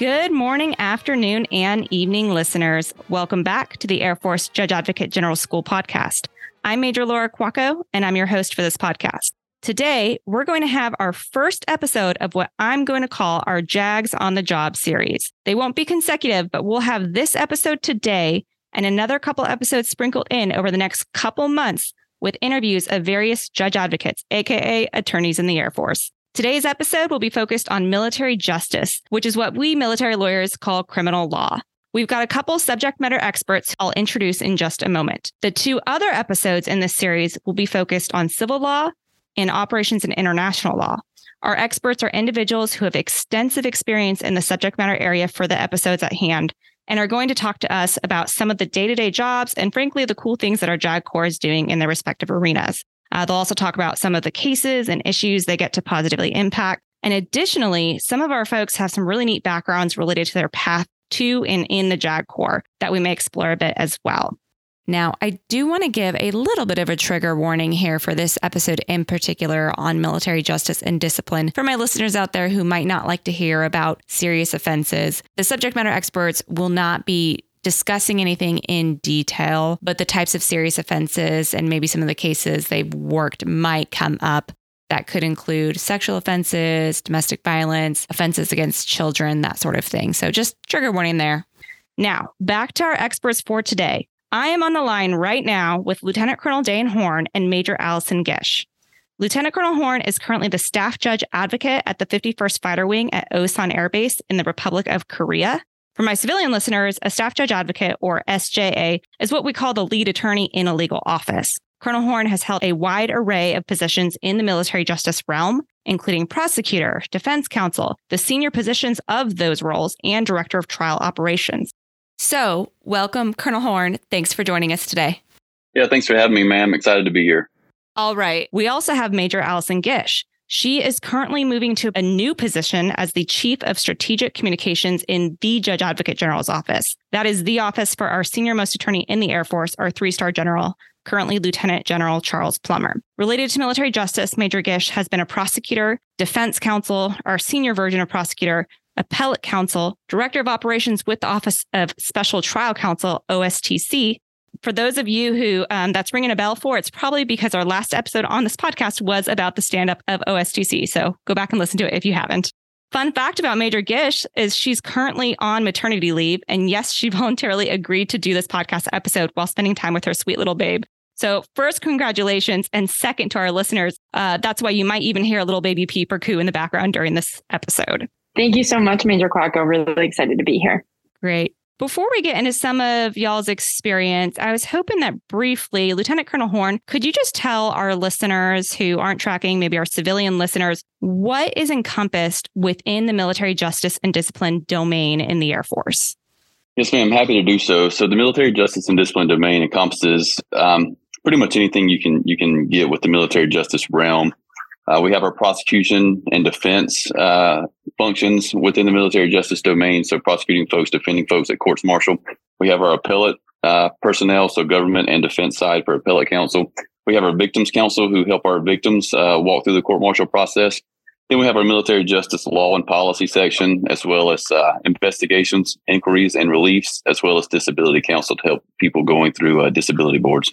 Good morning, afternoon, and evening, listeners. Welcome back to the Air Force Judge Advocate General School podcast. I'm Major Laura Quaco, and I'm your host for this podcast. Today, we're going to have our first episode of what I'm going to call our JAGs on the Job series. They won't be consecutive, but we'll have this episode today and another couple episodes sprinkled in over the next couple months with interviews of various judge advocates, AKA attorneys in the Air Force. Today's episode will be focused on military justice, which is what we military lawyers call criminal law. We've got a couple subject matter experts I'll introduce in just a moment. The two other episodes in this series will be focused on civil law and operations and international law. Our experts are individuals who have extensive experience in the subject matter area for the episodes at hand and are going to talk to us about some of the day to day jobs and, frankly, the cool things that our JAG Corps is doing in their respective arenas. Uh, they'll also talk about some of the cases and issues they get to positively impact. And additionally, some of our folks have some really neat backgrounds related to their path to and in the JAG Corps that we may explore a bit as well. Now, I do want to give a little bit of a trigger warning here for this episode in particular on military justice and discipline for my listeners out there who might not like to hear about serious offenses. The subject matter experts will not be discussing anything in detail, but the types of serious offenses and maybe some of the cases they've worked might come up. That could include sexual offenses, domestic violence, offenses against children, that sort of thing. So just trigger warning there. Now, back to our experts for today. I am on the line right now with Lieutenant Colonel Dane Horne and Major Allison Gish. Lieutenant Colonel Horne is currently the staff judge advocate at the 51st Fighter Wing at Osan Air Base in the Republic of Korea. For my civilian listeners, a staff judge advocate, or SJA, is what we call the lead attorney in a legal office. Colonel Horne has held a wide array of positions in the military justice realm, including prosecutor, defense counsel, the senior positions of those roles, and director of trial operations. So, welcome, Colonel Horne. Thanks for joining us today. Yeah, thanks for having me, ma'am. Excited to be here. All right. We also have Major Allison Gish. She is currently moving to a new position as the Chief of Strategic Communications in the Judge Advocate General's office. That is the office for our senior most attorney in the Air Force, our three star general, currently Lieutenant General Charles Plummer. Related to military justice, Major Gish has been a prosecutor, defense counsel, our senior version of prosecutor, appellate counsel, director of operations with the Office of Special Trial Counsel, OSTC, for those of you who um, that's ringing a bell for, it's probably because our last episode on this podcast was about the stand up of OSTC. So go back and listen to it if you haven't. Fun fact about Major Gish is she's currently on maternity leave. And yes, she voluntarily agreed to do this podcast episode while spending time with her sweet little babe. So, first, congratulations. And second, to our listeners, uh, that's why you might even hear a little baby peep or coo in the background during this episode. Thank you so much, Major Quaco. Really excited to be here. Great. Before we get into some of y'all's experience, I was hoping that briefly, Lieutenant Colonel Horne, could you just tell our listeners who aren't tracking, maybe our civilian listeners, what is encompassed within the military justice and discipline domain in the Air Force? Yes, ma'am. Happy to do so. So, the military justice and discipline domain encompasses um, pretty much anything you can you can get with the military justice realm. Uh, we have our prosecution and defense uh, functions within the military justice domain. So prosecuting folks, defending folks at courts martial. We have our appellate uh, personnel, so government and defense side for appellate counsel. We have our victims counsel who help our victims uh, walk through the court martial process. Then we have our military justice law and policy section, as well as uh, investigations, inquiries, and reliefs, as well as disability counsel to help people going through uh, disability boards.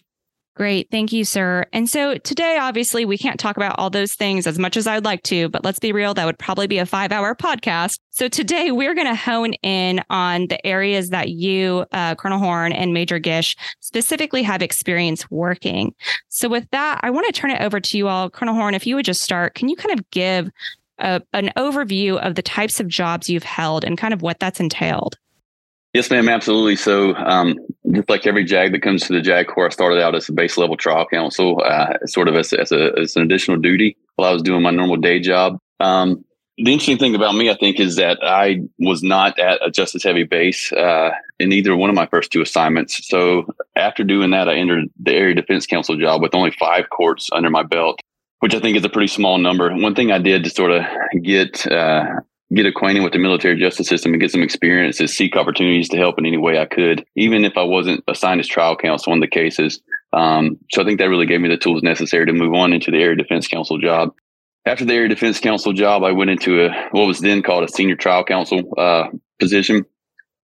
Great. Thank you, sir. And so today, obviously, we can't talk about all those things as much as I'd like to, but let's be real, that would probably be a five hour podcast. So today, we're going to hone in on the areas that you, uh, Colonel Horne and Major Gish, specifically have experience working. So with that, I want to turn it over to you all. Colonel Horne, if you would just start, can you kind of give a, an overview of the types of jobs you've held and kind of what that's entailed? Yes, ma'am, absolutely. So, um, just like every JAG that comes to the JAG Corps, I started out as a base level trial counsel, uh, sort of as, as, a, as an additional duty while I was doing my normal day job. Um, the interesting thing about me, I think, is that I was not at a justice heavy base uh, in either one of my first two assignments. So, after doing that, I entered the area defense counsel job with only five courts under my belt, which I think is a pretty small number. One thing I did to sort of get uh, get acquainted with the military justice system and get some experiences, seek opportunities to help in any way I could, even if I wasn't assigned as trial counsel in the cases. Um, so I think that really gave me the tools necessary to move on into the area defense counsel job. after the area defense counsel job, I went into a what was then called a senior trial counsel uh, position.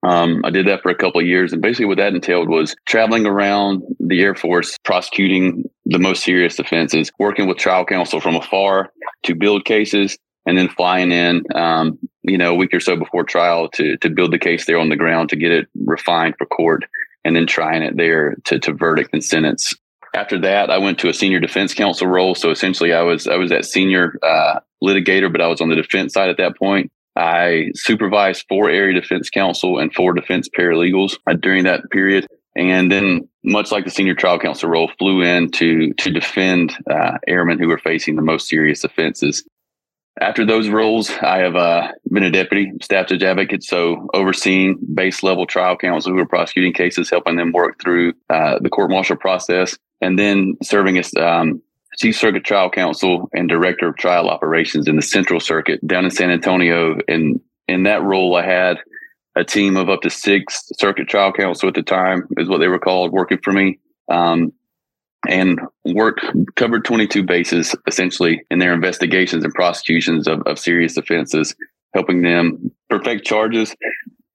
Um, I did that for a couple of years, and basically what that entailed was traveling around the Air Force, prosecuting the most serious offenses, working with trial counsel from afar to build cases, and then flying in, um, you know, a week or so before trial to to build the case there on the ground to get it refined for court, and then trying it there to to verdict and sentence. After that, I went to a senior defense counsel role. So essentially, I was I was that senior uh, litigator, but I was on the defense side at that point. I supervised four area defense counsel and four defense paralegals uh, during that period. And then, much like the senior trial counsel role, flew in to to defend uh, airmen who were facing the most serious offenses. After those roles, I have uh, been a deputy staff judge advocate, so overseeing base level trial counsel who are prosecuting cases, helping them work through uh, the court martial process, and then serving as um, Chief Circuit Trial Counsel and Director of Trial Operations in the Central Circuit down in San Antonio. And in that role, I had a team of up to six Circuit Trial Counsel at the time, is what they were called, working for me. Um, and worked covered 22 bases essentially in their investigations and prosecutions of, of serious offenses, helping them perfect charges,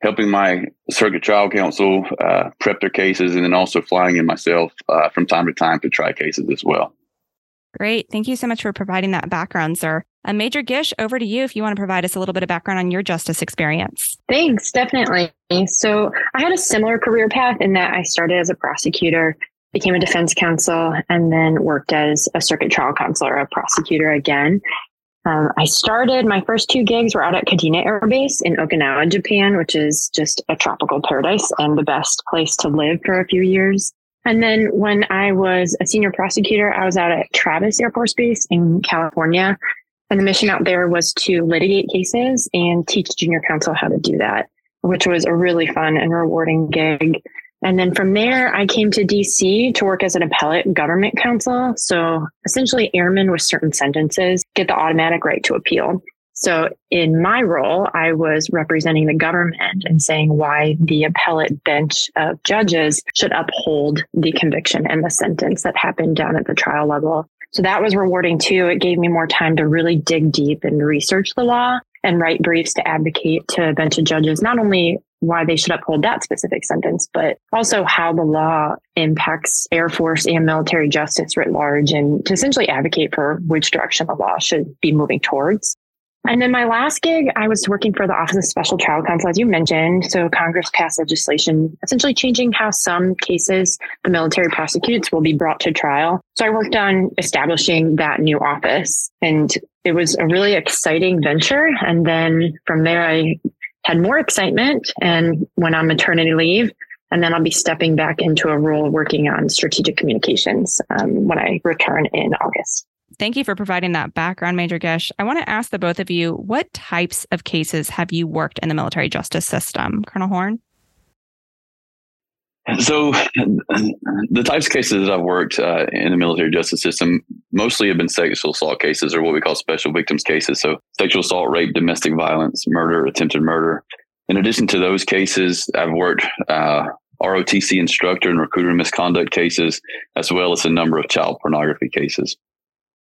helping my circuit trial counsel uh, prep their cases, and then also flying in myself uh, from time to time to try cases as well. Great. Thank you so much for providing that background, sir. A Major Gish, over to you if you want to provide us a little bit of background on your justice experience. Thanks, definitely. So I had a similar career path in that I started as a prosecutor, became a defense counsel, and then worked as a circuit trial counsel or a prosecutor again. Um, I started my first two gigs were out at Kadena Air Base in Okinawa, Japan, which is just a tropical paradise and the best place to live for a few years. And then when I was a senior prosecutor, I was out at Travis Air Force Base in California. And the mission out there was to litigate cases and teach junior counsel how to do that, which was a really fun and rewarding gig. And then from there, I came to DC to work as an appellate government counsel. So essentially, airmen with certain sentences get the automatic right to appeal. So in my role, I was representing the government and saying why the appellate bench of judges should uphold the conviction and the sentence that happened down at the trial level. So that was rewarding too. It gave me more time to really dig deep and research the law and write briefs to advocate to a bench of judges, not only why they should uphold that specific sentence, but also how the law impacts Air Force and military justice writ large and to essentially advocate for which direction the law should be moving towards. And then my last gig, I was working for the Office of Special Trial Counsel, as you mentioned. So Congress passed legislation essentially changing how some cases the military prosecutes will be brought to trial. So I worked on establishing that new office and it was a really exciting venture. And then from there, I had more excitement and went on maternity leave. And then I'll be stepping back into a role working on strategic communications um, when I return in August. Thank you for providing that background, Major Gish. I want to ask the both of you what types of cases have you worked in the military justice system? Colonel Horne? So, the types of cases that I've worked uh, in the military justice system mostly have been sexual assault cases or what we call special victims cases. So, sexual assault, rape, domestic violence, murder, attempted murder. In addition to those cases, I've worked uh, ROTC instructor and recruiter misconduct cases, as well as a number of child pornography cases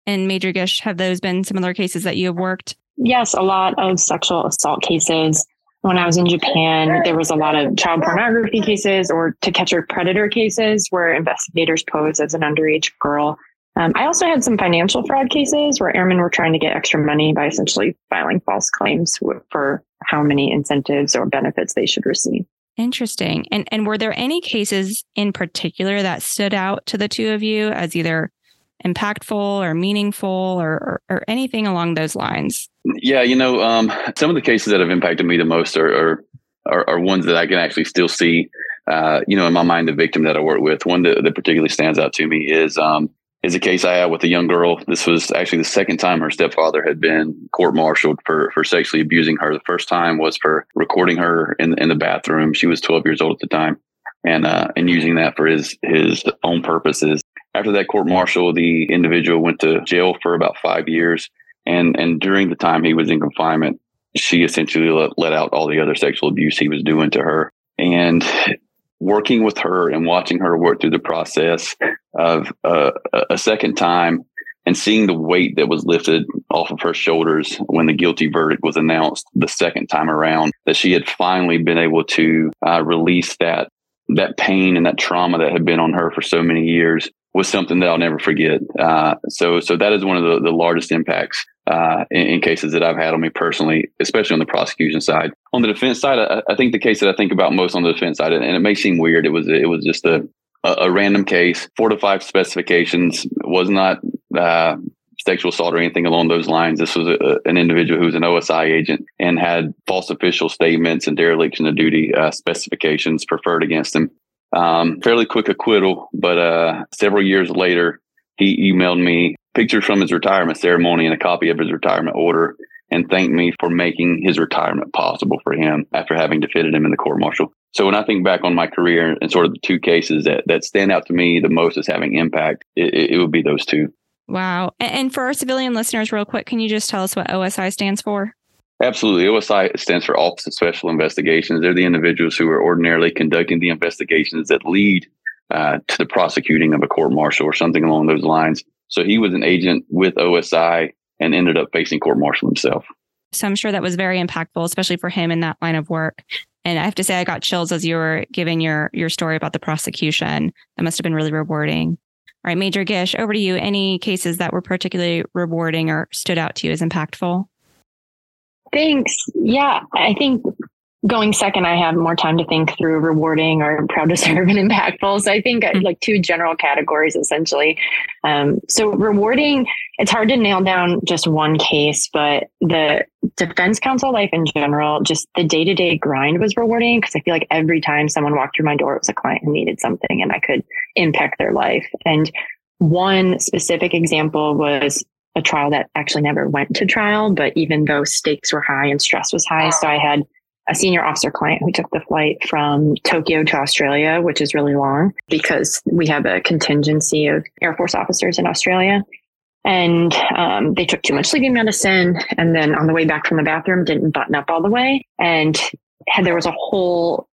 and Major Gish, have those been similar cases that you have worked? Yes, a lot of sexual assault cases. When I was in Japan, there was a lot of child pornography cases or to catch a predator cases where investigators pose as an underage girl. Um, I also had some financial fraud cases where airmen were trying to get extra money by essentially filing false claims for how many incentives or benefits they should receive. Interesting. And and were there any cases in particular that stood out to the two of you as either impactful or meaningful or, or, or anything along those lines? Yeah, you know, um, some of the cases that have impacted me the most are, are, are, are ones that I can actually still see, uh, you know, in my mind, the victim that I work with. One that, that particularly stands out to me is um, is a case I had with a young girl. This was actually the second time her stepfather had been court-martialed for for sexually abusing her. The first time was for recording her in in the bathroom. She was 12 years old at the time, and uh, and using that for his his own purposes. After that court martial, the individual went to jail for about five years. And, and during the time he was in confinement, she essentially let, let out all the other sexual abuse he was doing to her. And working with her and watching her work through the process of uh, a second time and seeing the weight that was lifted off of her shoulders when the guilty verdict was announced the second time around. That she had finally been able to uh, release that that pain and that trauma that had been on her for so many years was something that I'll never forget. Uh, so, so that is one of the, the largest impacts uh, in, in, cases that I've had on me personally, especially on the prosecution side. On the defense side, I, I, think the case that I think about most on the defense side, and it may seem weird, it was it was just a a, a random case, four to five specifications, was not uh, sexual assault or anything along those lines. This was a, an individual who was an OSI agent and had false official statements and dereliction of duty uh, specifications preferred against him. Um, fairly quick acquittal, but uh, several years later, he emailed me pictures from his retirement ceremony and a copy of his retirement order and thanked me for making his retirement possible for him after having defeated him in the court martial. So when I think back on my career and sort of the two cases that, that stand out to me the most as having impact, it, it would be those two. Wow. And for our civilian listeners, real quick, can you just tell us what OSI stands for? Absolutely. OSI stands for Office of Special Investigations. They're the individuals who are ordinarily conducting the investigations that lead uh, to the prosecuting of a court martial or something along those lines. So he was an agent with OSI and ended up facing court martial himself. So I'm sure that was very impactful, especially for him in that line of work. And I have to say, I got chills as you were giving your your story about the prosecution. That must have been really rewarding. All right, Major Gish, over to you. Any cases that were particularly rewarding or stood out to you as impactful? Thanks. Yeah, I think going second, I have more time to think through rewarding or proud to serve and impactful. So I think mm-hmm. like two general categories essentially. Um, so rewarding, it's hard to nail down just one case, but the defense counsel life in general, just the day to day grind was rewarding because I feel like every time someone walked through my door, it was a client who needed something and I could impact their life. And one specific example was a trial that actually never went to trial, but even though stakes were high and stress was high, so I had a senior officer client who took the flight from Tokyo to Australia, which is really long because we have a contingency of Air Force officers in Australia. And um, they took too much sleeping medicine. And then on the way back from the bathroom, didn't button up all the way. And had, there was a whole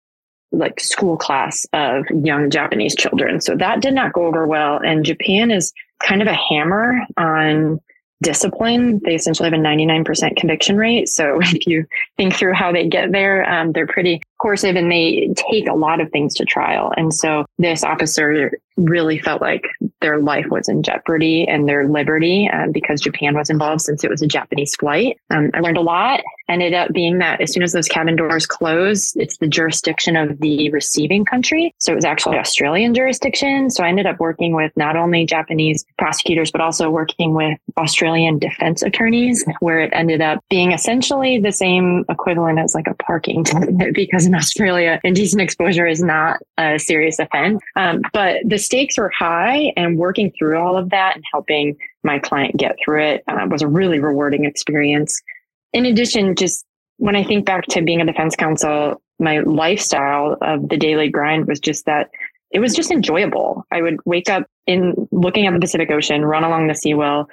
like school class of young Japanese children. So that did not go over well. And Japan is kind of a hammer on discipline. They essentially have a 99% conviction rate. So if you think through how they get there, um, they're pretty coercive and they take a lot of things to trial. And so this officer really felt like their life was in jeopardy and their liberty um, because Japan was involved since it was a Japanese flight. Um, I learned a lot. Ended up being that as soon as those cabin doors close, it's the jurisdiction of the receiving country. So it was actually Australian jurisdiction. So I ended up working with not only Japanese prosecutors, but also working with Australian defense attorneys, where it ended up being essentially the same equivalent as like a parking ticket because in Australia, indecent exposure is not a serious offense. Um, but the stakes were high and working through all of that and helping my client get through it uh, was a really rewarding experience in addition, just when I think back to being a defense counsel, my lifestyle of the daily grind was just that it was just enjoyable. I would wake up in looking at the Pacific Ocean, run along the seawall,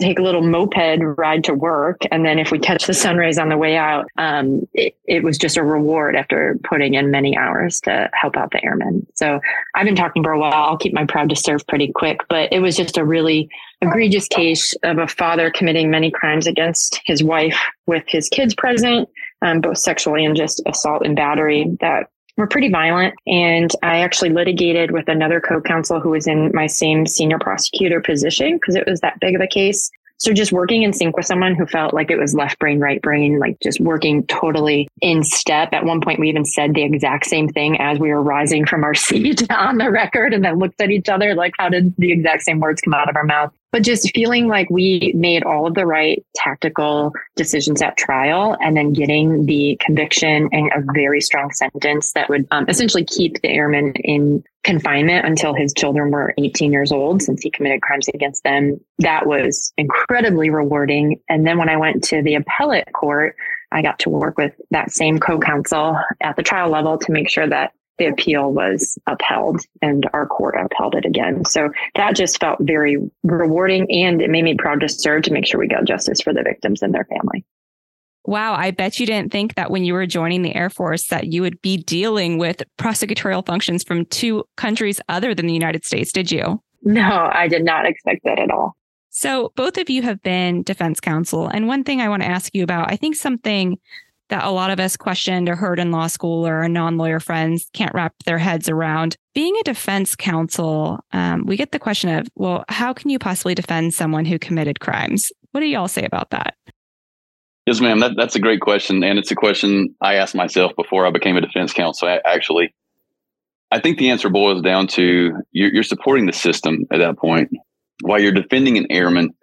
take a little moped ride to work. And then if we catch the sunrise on the way out, um, it, it, was just a reward after putting in many hours to help out the airmen. So I've been talking for a while. I'll keep my proud to serve pretty quick, but it was just a really egregious case of a father committing many crimes against his wife with his kids present, um, both sexually and just assault and battery that were pretty violent. And I actually litigated with another co counsel who was in my same senior prosecutor position because it was that big of a case. So just working in sync with someone who felt like it was left brain, right brain, like just working totally in step. At one point, we even said the exact same thing as we were rising from our seat on the record and then looked at each other like, how did the exact same words come out of our mouth? But just feeling like we made all of the right tactical decisions at trial and then getting the conviction and a very strong sentence that would um, essentially keep the airman in confinement until his children were 18 years old since he committed crimes against them. That was incredibly rewarding. And then when I went to the appellate court, I got to work with that same co-counsel at the trial level to make sure that the appeal was upheld and our court upheld it again. So that just felt very rewarding and it made me proud to serve to make sure we got justice for the victims and their family. Wow, I bet you didn't think that when you were joining the Air Force that you would be dealing with prosecutorial functions from two countries other than the United States, did you? No, I did not expect that at all. So, both of you have been defense counsel. And one thing I want to ask you about, I think something that a lot of us questioned or heard in law school or our non lawyer friends can't wrap their heads around. Being a defense counsel, um, we get the question of, well, how can you possibly defend someone who committed crimes? What do y'all say about that? Yes, ma'am. That, that's a great question. And it's a question I asked myself before I became a defense counsel, actually. I think the answer boils down to you're, you're supporting the system at that point. While you're defending an airman,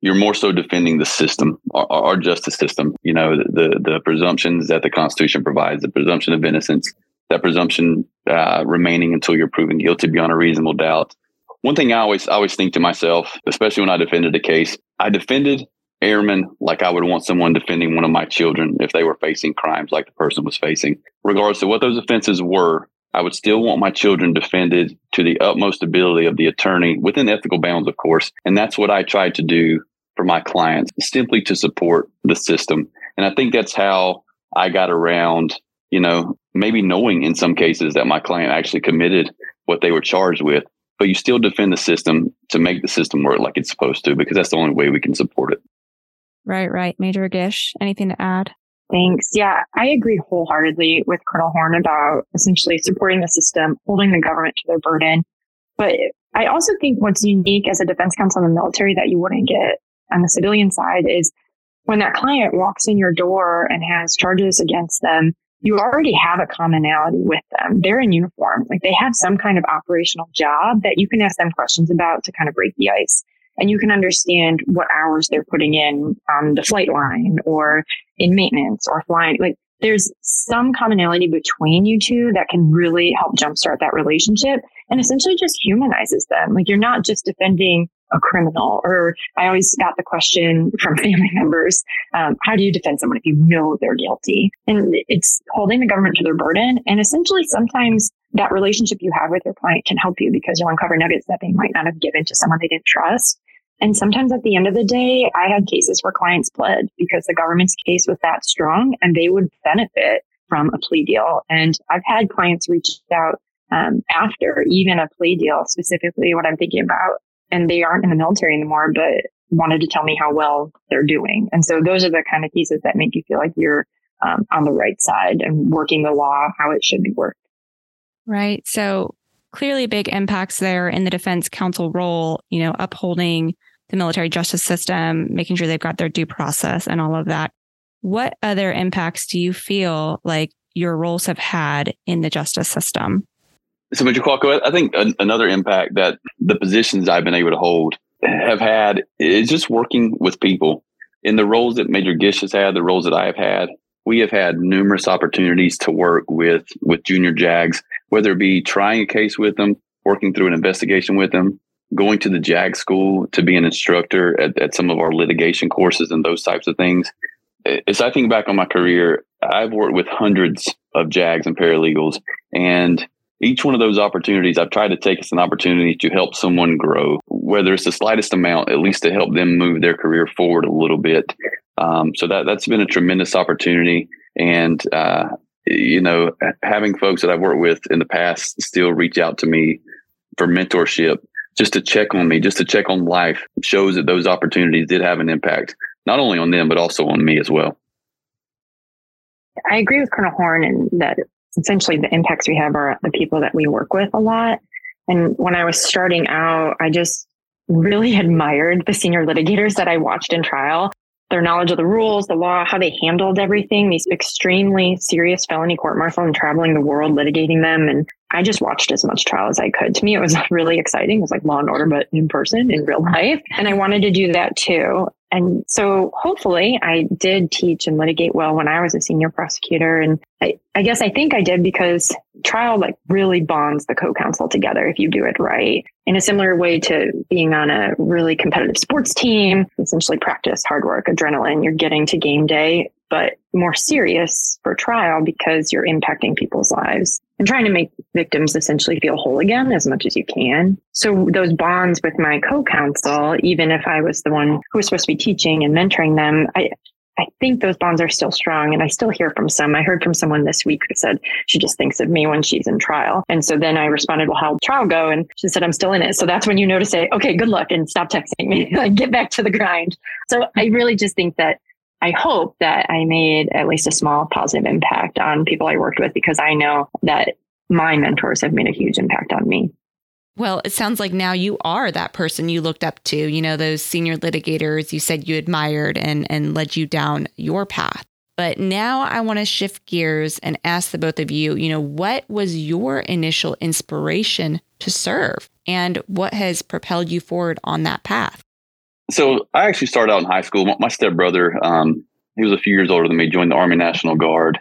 you're more so defending the system, our, our justice system. You know, the, the presumptions that the Constitution provides, the presumption of innocence, that presumption uh, remaining until you're proven guilty beyond a reasonable doubt. One thing I always I always think to myself, especially when I defended a case, I defended airmen like I would want someone defending one of my children if they were facing crimes like the person was facing. Regardless of what those offenses were, I would still want my children defended to the utmost ability of the attorney within ethical bounds, of course. And that's what I tried to do for my clients, simply to support the system. And I think that's how I got around, you know, maybe knowing in some cases that my client actually committed what they were charged with, but you still defend the system to make the system work like it's supposed to, because that's the only way we can support it. Right, right. Major Gish, anything to add? Thanks. Yeah, I agree wholeheartedly with Colonel Horne about essentially supporting the system, holding the government to their burden. But I also think what's unique as a defense counsel in the military that you wouldn't get on the civilian side is when that client walks in your door and has charges against them, you already have a commonality with them. They're in uniform. Like they have some kind of operational job that you can ask them questions about to kind of break the ice. And you can understand what hours they're putting in on the flight line or in maintenance or flying. Like there's some commonality between you two that can really help jumpstart that relationship and essentially just humanizes them. Like you're not just defending a criminal or I always got the question from family members, um, how do you defend someone if you know they're guilty? And it's holding the government to their burden. And essentially sometimes that relationship you have with your client can help you because you'll uncover nuggets that they might not have given to someone they didn't trust. And sometimes at the end of the day, I had cases where clients pled because the government's case was that strong and they would benefit from a plea deal. And I've had clients reach out um, after even a plea deal, specifically what I'm thinking about. And they aren't in the military anymore, but wanted to tell me how well they're doing. And so those are the kind of cases that make you feel like you're um, on the right side and working the law how it should be worked. Right. So clearly big impacts there in the defense counsel role, you know, upholding the military justice system, making sure they've got their due process and all of that. What other impacts do you feel like your roles have had in the justice system? So, Major Quaco, I think another impact that the positions I've been able to hold have had is just working with people. In the roles that Major Gish has had, the roles that I have had, we have had numerous opportunities to work with with junior JAGs, whether it be trying a case with them, working through an investigation with them, going to the JAG school to be an instructor at, at some of our litigation courses and those types of things. As I think back on my career, I've worked with hundreds of JAGs and paralegals, and each one of those opportunities, I've tried to take as an opportunity to help someone grow, whether it's the slightest amount, at least to help them move their career forward a little bit. Um, so that that's been a tremendous opportunity, and uh, you know, having folks that I've worked with in the past still reach out to me for mentorship just to check on me, just to check on life shows that those opportunities did have an impact, not only on them, but also on me as well. I agree with Colonel Horne and that essentially the impacts we have are the people that we work with a lot. And when I was starting out, I just really admired the senior litigators that I watched in trial their knowledge of the rules, the law, how they handled everything, these extremely serious felony court martial and traveling the world litigating them. And I just watched as much trial as I could. To me, it was really exciting. It was like law and order, but in person, in real life. And I wanted to do that too. And so hopefully I did teach and litigate well when I was a senior prosecutor. And I, I guess I think I did because trial like really bonds the co-counsel together if you do it right. In a similar way to being on a really competitive sports team, essentially practice, hard work, adrenaline, you're getting to game day but more serious for trial because you're impacting people's lives and trying to make victims essentially feel whole again as much as you can. So those bonds with my co-counsel, even if I was the one who was supposed to be teaching and mentoring them, I, I think those bonds are still strong. And I still hear from some. I heard from someone this week who said she just thinks of me when she's in trial. And so then I responded, well, how'd trial go? And she said, I'm still in it. So that's when you know to say, okay, good luck and stop texting me, like get back to the grind. So I really just think that I hope that I made at least a small positive impact on people I worked with because I know that my mentors have made a huge impact on me. Well, it sounds like now you are that person you looked up to, you know, those senior litigators you said you admired and, and led you down your path. But now I want to shift gears and ask the both of you, you know, what was your initial inspiration to serve and what has propelled you forward on that path? So I actually started out in high school. My stepbrother, um, he was a few years older than me, joined the Army National Guard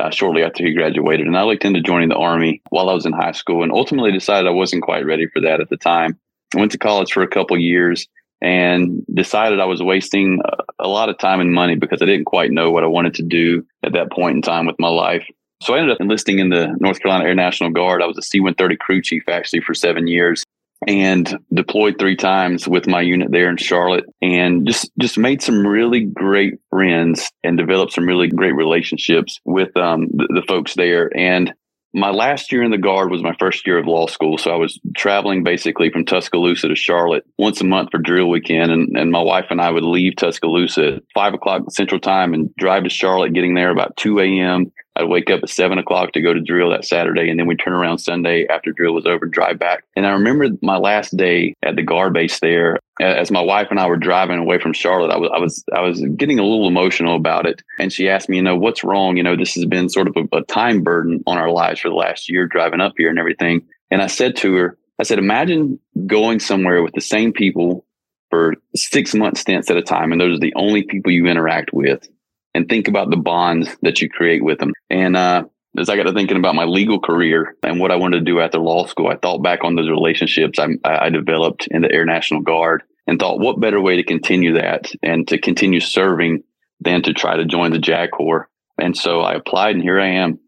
uh, shortly after he graduated. And I looked into joining the Army while I was in high school and ultimately decided I wasn't quite ready for that at the time. I went to college for a couple years and decided I was wasting a, lot of time and money because I didn't quite know what I wanted to do at that point in time with my life. So I ended up enlisting in the North Carolina Air National Guard. I was a C 130 crew chief actually for seven years and deployed three times with my unit there in Charlotte and just just made some really great friends and developed some really great relationships with um, the, the folks there. And my last year in the guard was my first year of law school. So I was traveling basically from Tuscaloosa to Charlotte once a month for drill weekend. And, and my wife and I would leave Tuscaloosa at five o'clock central time and drive to Charlotte, getting there about 2 a.m. I'd wake up at seven o'clock to go to drill that Saturday, and then we'd turn around Sunday after drill was over, drive back. And I remember my last day at the guard base there, as my wife and I were driving away from Charlotte, I was I was I was getting a little emotional about it. And she asked me, you know, what's wrong? You know, this has been sort of a, a time burden on our lives for the last year driving up here and everything. And I said to her, I said, imagine going somewhere with the same people for six month stints at a time, and those are the only people you interact with and think about the bonds that you create with them. And uh, as I got to thinking about my legal career and what I wanted to do after law school, I thought back on those relationships I, I developed in the Air National Guard and thought, what better way to continue that and to continue serving than to try to join the JAG Corps? And so I applied, and here I am.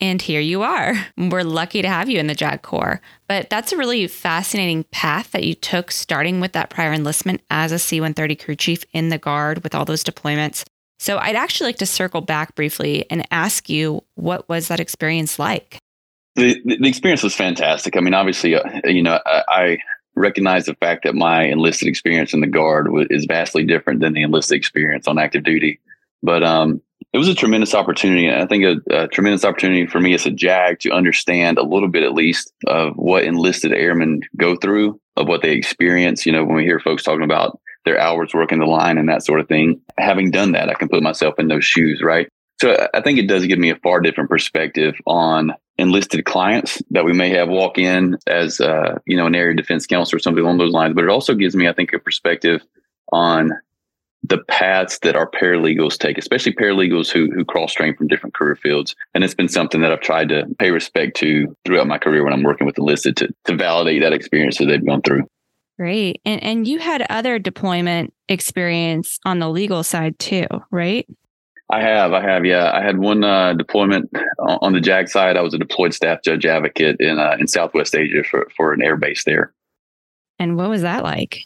And here you are. We're lucky to have you in the JAG Corps. But that's a really fascinating path that you took, starting with that prior enlistment as a C 130 crew chief in the Guard with all those deployments so I'd actually like to circle back briefly and ask you what was that experience like? The, the experience was fantastic. I mean, obviously, uh, you know, I, I, recognize the fact that my enlisted experience in the Guard is vastly different than the enlisted experience on active duty. But um, it was a tremendous opportunity. I think a, a, tremendous opportunity for me as a JAG to understand a little bit, at least, of what enlisted airmen go through, of what they experience. You know, when we hear folks talking about their hours working the line and that sort of thing. Having done that, I can put myself in those shoes, right? So I think it does give me a far different perspective on enlisted clients that we may have walk in as uh, you know an area defense counsel or something along those lines. But it also gives me, I think, a perspective on the paths that our paralegals take, especially paralegals who who cross train from different career fields. And it's been something that I've tried to pay respect to throughout my career when I'm working with enlisted to to validate that experience that they've gone through. Great. And and you had other deployment experience on the legal side too, right? I have, I have, yeah. I had one uh, deployment on the JAG side. I was a deployed staff judge advocate in uh, in Southwest Asia for for an air base there. And what was that like?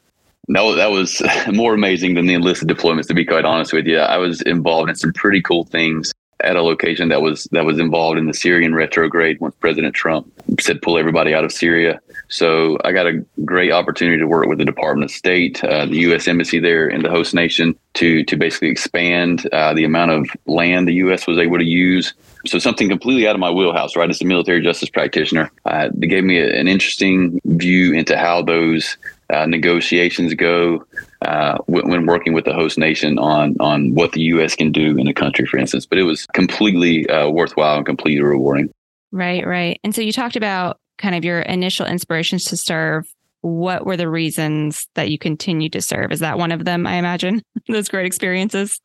No, that was more amazing than the enlisted deployments. To be quite honest with you, I was involved in some pretty cool things at a location that was that was involved in the Syrian retrograde once President Trump said pull everybody out of Syria. So I got a great opportunity to work with the Department of State, uh, the U.S. Embassy there in the host nation to to basically expand uh, the amount of land the U.S. was able to use. So something completely out of my wheelhouse, right? As a military justice practitioner, uh, gave me a, an interesting view into how those uh, negotiations go uh, when, when, working with the host nation on on what the U.S. can do in a country, for instance. But it was completely uh, worthwhile and completely rewarding. Right, right. And so you talked about kind of your initial inspirations to serve. What were the reasons that you continued to serve? Is that one of them? I imagine those great experiences.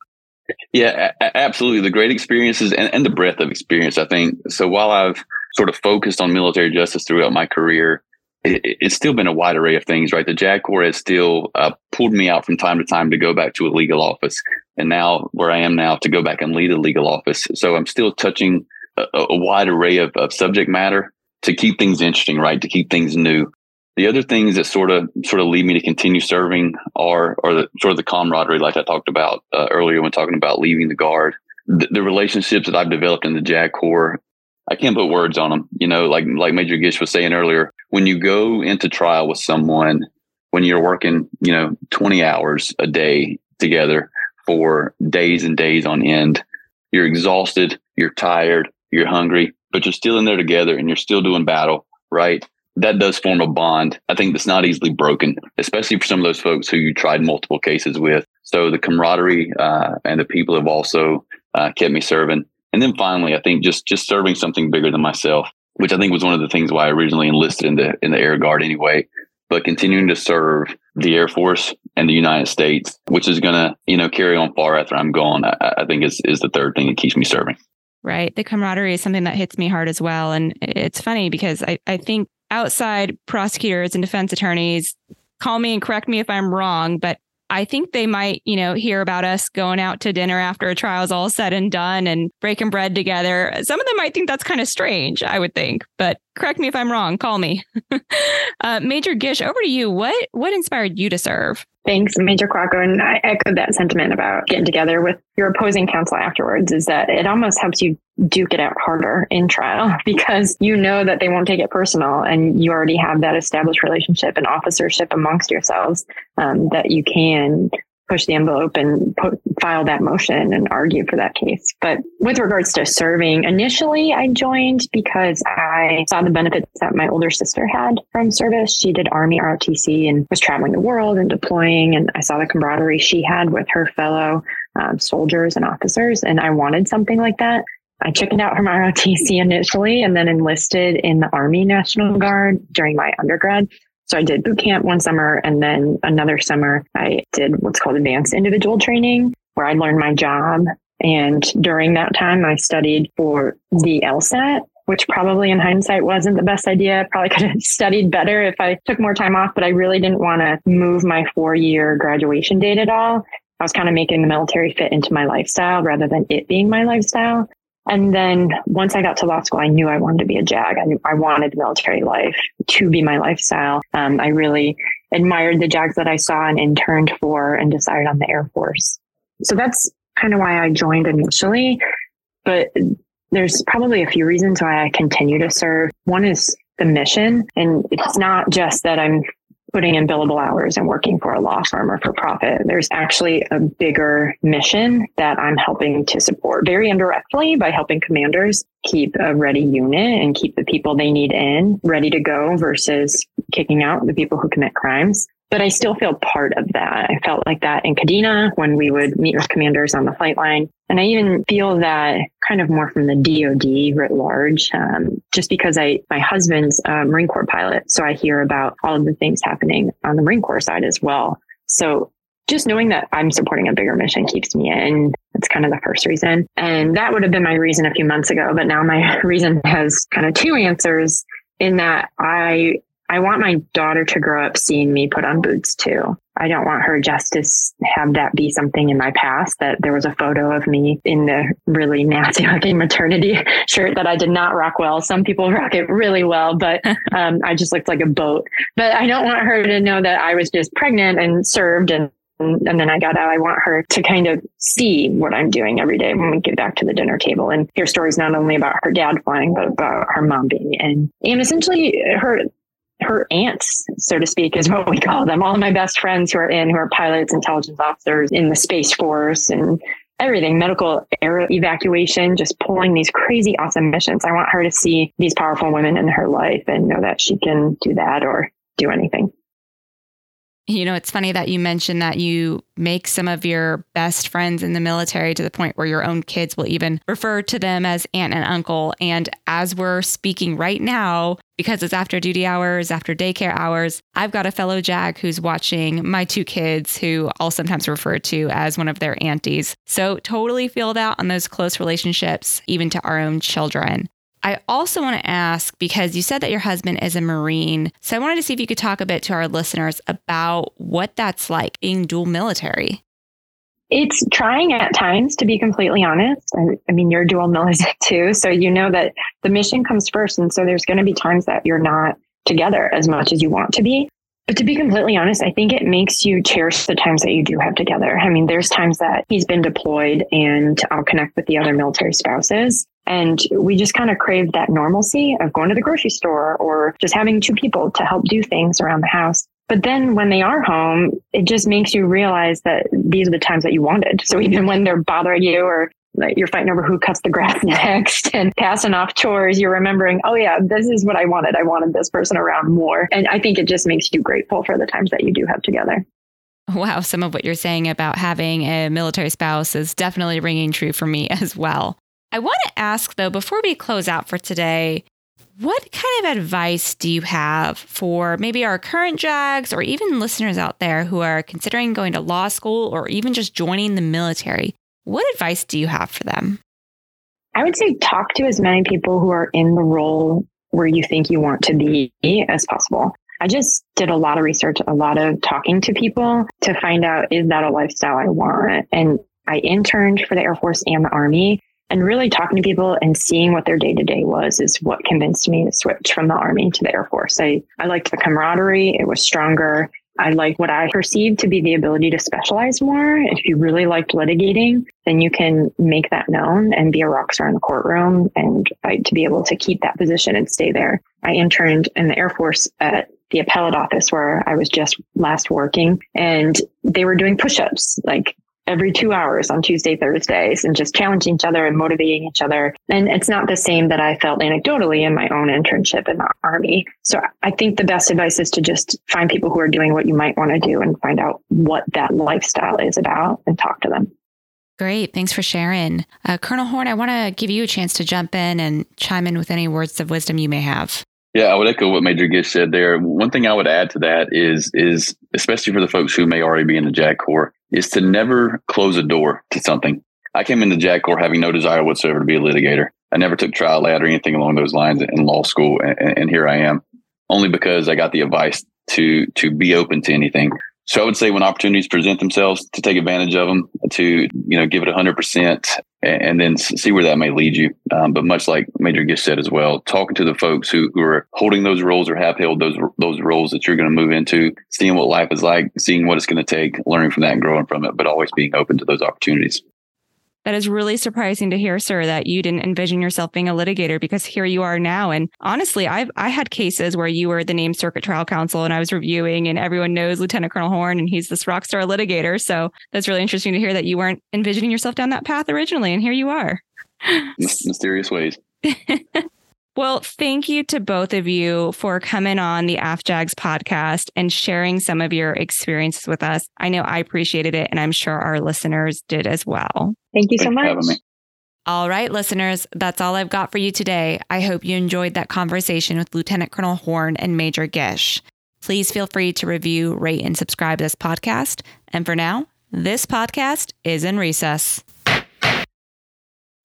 Yeah, a- absolutely. The great experiences and, and the breadth of experience. I think so. While I've sort of focused on military justice throughout my career, it, it's still been a wide array of things, right? The JAG Corps has still uh, pulled me out from time to time to go back to a legal office. And now, where I am now, to go back and lead a legal office. So I'm still touching a, a wide array of, of subject matter to keep things interesting, right? To keep things new. The other things that sort of sort of lead me to continue serving are are the, sort of the camaraderie, like I talked about uh, earlier when talking about leaving the guard. The, the, relationships that I've developed in the JAG Corps, I can't put words on them. You know, like like Major Gish was saying earlier, when you go into trial with someone, when you're working, you know, 20 hours a day together for days and days on end, you're exhausted, you're tired, you're hungry, but you're still in there together and you're still doing battle, right? That does form a bond. I think that's not easily broken, especially for some of those folks who you tried multiple cases with. So the camaraderie uh, and the people have also uh, kept me serving. And then finally, I think just just serving something bigger than myself, which I think was one of the things why I originally enlisted in the in the Air Guard anyway. But continuing to serve the Air Force and the United States, which is going to you know carry on far after I'm gone, I, I think is is the third thing that keeps me serving right? The camaraderie is something that hits me hard as well. And it's funny because I, I think outside prosecutors and defense attorneys call me and correct me if I'm wrong, but I think they might, you know, hear about us going out to dinner after a trial is all said and done and breaking bread together. Some of them might think that's kind of strange, I would think, but correct me if I'm wrong. Call me. uh, Major Gish, over to you. What what inspired you to serve? Thanks, Major Quaco. And I echo that sentiment about getting together with your opposing counsel afterwards is that it almost helps you duke it out harder in trial because you know that they won't take it personal and you already have that established relationship and officership amongst yourselves um, that you can push the envelope and put, file that motion and argue for that case. But with regards to serving, initially I joined because I saw the benefits that my older sister had from service. She did Army ROTC and was traveling the world and deploying. And I saw the camaraderie she had with her fellow um, soldiers and officers. And I wanted something like that. I chickened out from ROTC initially and then enlisted in the Army National Guard during my undergrad. So I did boot camp one summer and then another summer I did what's called advanced individual training where I learned my job. And during that time, I studied for the LSAT, which probably in hindsight wasn't the best idea. Probably could have studied better if I took more time off, but I really didn't want to move my four year graduation date at all. I was kind of making the military fit into my lifestyle rather than it being my lifestyle. And then once I got to law school, I knew I wanted to be a JAG. I, knew I wanted military life to be my lifestyle. Um, I really admired the JAGs that I saw and interned for and decided on the Air Force. So that's kind of why I joined initially. But there's probably a few reasons why I continue to serve. One is the mission. And it's not just that I'm putting in billable hours and working for a law firm or for profit. There's actually a bigger mission that I'm helping to support very indirectly by helping commanders keep a ready unit and keep the people they need in ready to go versus kicking out the people who commit crimes but I still feel part of that. I felt like that in Kadena when we would meet with commanders on the flight line. And I even feel that kind of more from the DoD writ large, um, just because I, my husband's a Marine Corps pilot. So I hear about all of the things happening on the Marine Corps side as well. So just knowing that I'm supporting a bigger mission keeps me in. That's kind of the first reason. And that would have been my reason a few months ago. But now my reason has kind of two answers in that I I want my daughter to grow up seeing me put on boots too. I don't want her just to have that be something in my past that there was a photo of me in the really nasty looking maternity shirt that I did not rock well. Some people rock it really well, but um, I just looked like a boat. But I don't want her to know that I was just pregnant and served and and then I got out. I want her to kind of see what I'm doing every day when we get back to the dinner table and hear stories not only about her dad flying, but about her mom being in. And essentially her her aunts, so to speak, is what we call them. All of my best friends who are in, who are pilots, intelligence officers in the Space Force and everything, medical air evacuation, just pulling these crazy awesome missions. I want her to see these powerful women in her life and know that she can do that or do anything. You know, it's funny that you mentioned that you make some of your best friends in the military to the point where your own kids will even refer to them as aunt and uncle. And as we're speaking right now, because it's after duty hours, after daycare hours, I've got a fellow JAG who's watching my two kids who I'll sometimes refer to as one of their aunties. So totally feel that on those close relationships, even to our own children. I also want to ask because you said that your husband is a Marine. So I wanted to see if you could talk a bit to our listeners about what that's like being dual military. It's trying at times, to be completely honest. I, I mean, you're dual military too. So you know that the mission comes first. And so there's going to be times that you're not together as much as you want to be. But to be completely honest, I think it makes you cherish the times that you do have together. I mean, there's times that he's been deployed and I'll connect with the other military spouses. And we just kind of crave that normalcy of going to the grocery store or just having two people to help do things around the house. But then when they are home, it just makes you realize that these are the times that you wanted. So even when they're bothering you or you're fighting over who cuts the grass next and passing off chores, you're remembering, oh yeah, this is what I wanted. I wanted this person around more. And I think it just makes you grateful for the times that you do have together. Wow, some of what you're saying about having a military spouse is definitely ringing true for me as well. I want to ask though, before we close out for today, what kind of advice do you have for maybe our current JAGs or even listeners out there who are considering going to law school or even just joining the military? What advice do you have for them? I would say talk to as many people who are in the role where you think you want to be as possible. I just did a lot of research, a lot of talking to people to find out is that a lifestyle I want? And I interned for the Air Force and the Army. And really talking to people and seeing what their day to day was is what convinced me to switch from the Army to the Air Force. I, I liked the camaraderie, it was stronger. I like what I perceive to be the ability to specialize more. If you really liked litigating, then you can make that known and be a rock star in the courtroom and fight to be able to keep that position and stay there. I interned in the Air Force at the appellate office where I was just last working and they were doing push-ups, like every two hours on Tuesday, Thursdays, and just challenging each other and motivating each other. And it's not the same that I felt anecdotally in my own internship in the Army. So I think the best advice is to just find people who are doing what you might want to do and find out what that lifestyle is about and talk to them. Great. Thanks for sharing. Uh, Colonel Horne, I want to give you a chance to jump in and chime in with any words of wisdom you may have. Yeah, I would echo what Major Gish said there. One thing I would add to that is is especially for the folks who may already be in the JAG Corps, is to never close a door to something. I came into JAG Corps having no desire whatsoever to be a litigator. I never took trial ad or anything along those lines in law school, and, and here I am, only because I got the advice to to be open to anything. So I would say when opportunities present themselves, to take advantage of them, to you know give it hundred percent, and then see where that may lead you. Um, but much like Major Gish said as well, talking to the folks who, who are holding those roles or have held those those roles that you're going to move into, seeing what life is like, seeing what it's going to take, learning from that and growing from it, but always being open to those opportunities. That is really surprising to hear, sir, that you didn't envision yourself being a litigator because here you are now. And honestly, I've I had cases where you were the named circuit trial counsel and I was reviewing and everyone knows Lieutenant Colonel Horne and he's this rock star litigator. So that's really interesting to hear that you weren't envisioning yourself down that path originally. And here you are. Mysterious ways. Well, thank you to both of you for coming on the AFJAGS podcast and sharing some of your experiences with us. I know I appreciated it, and I'm sure our listeners did as well. Thank you so much. All right, listeners, that's all I've got for you today. I hope you enjoyed that conversation with Lieutenant Colonel Horne and Major Gish. Please feel free to review, rate, and subscribe to this podcast. And for now, this podcast is in recess.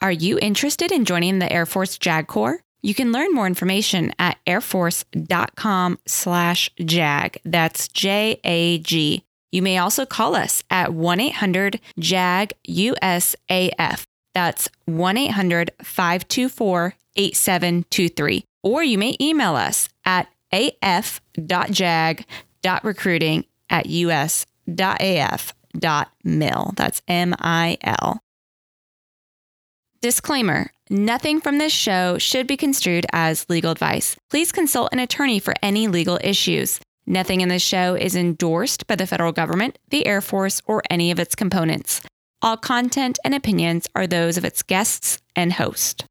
Are you interested in joining the Air Force JAG Corps? You can learn more information at airforce.com slash JAG. That's J A G. You may also call us at 1 800 JAG USAF. That's 1 800 524 8723. Or you may email us at af.jag.recruiting at us.af.mil. That's M I L. Disclaimer Nothing from this show should be construed as legal advice. Please consult an attorney for any legal issues. Nothing in this show is endorsed by the federal government, the Air Force, or any of its components. All content and opinions are those of its guests and host.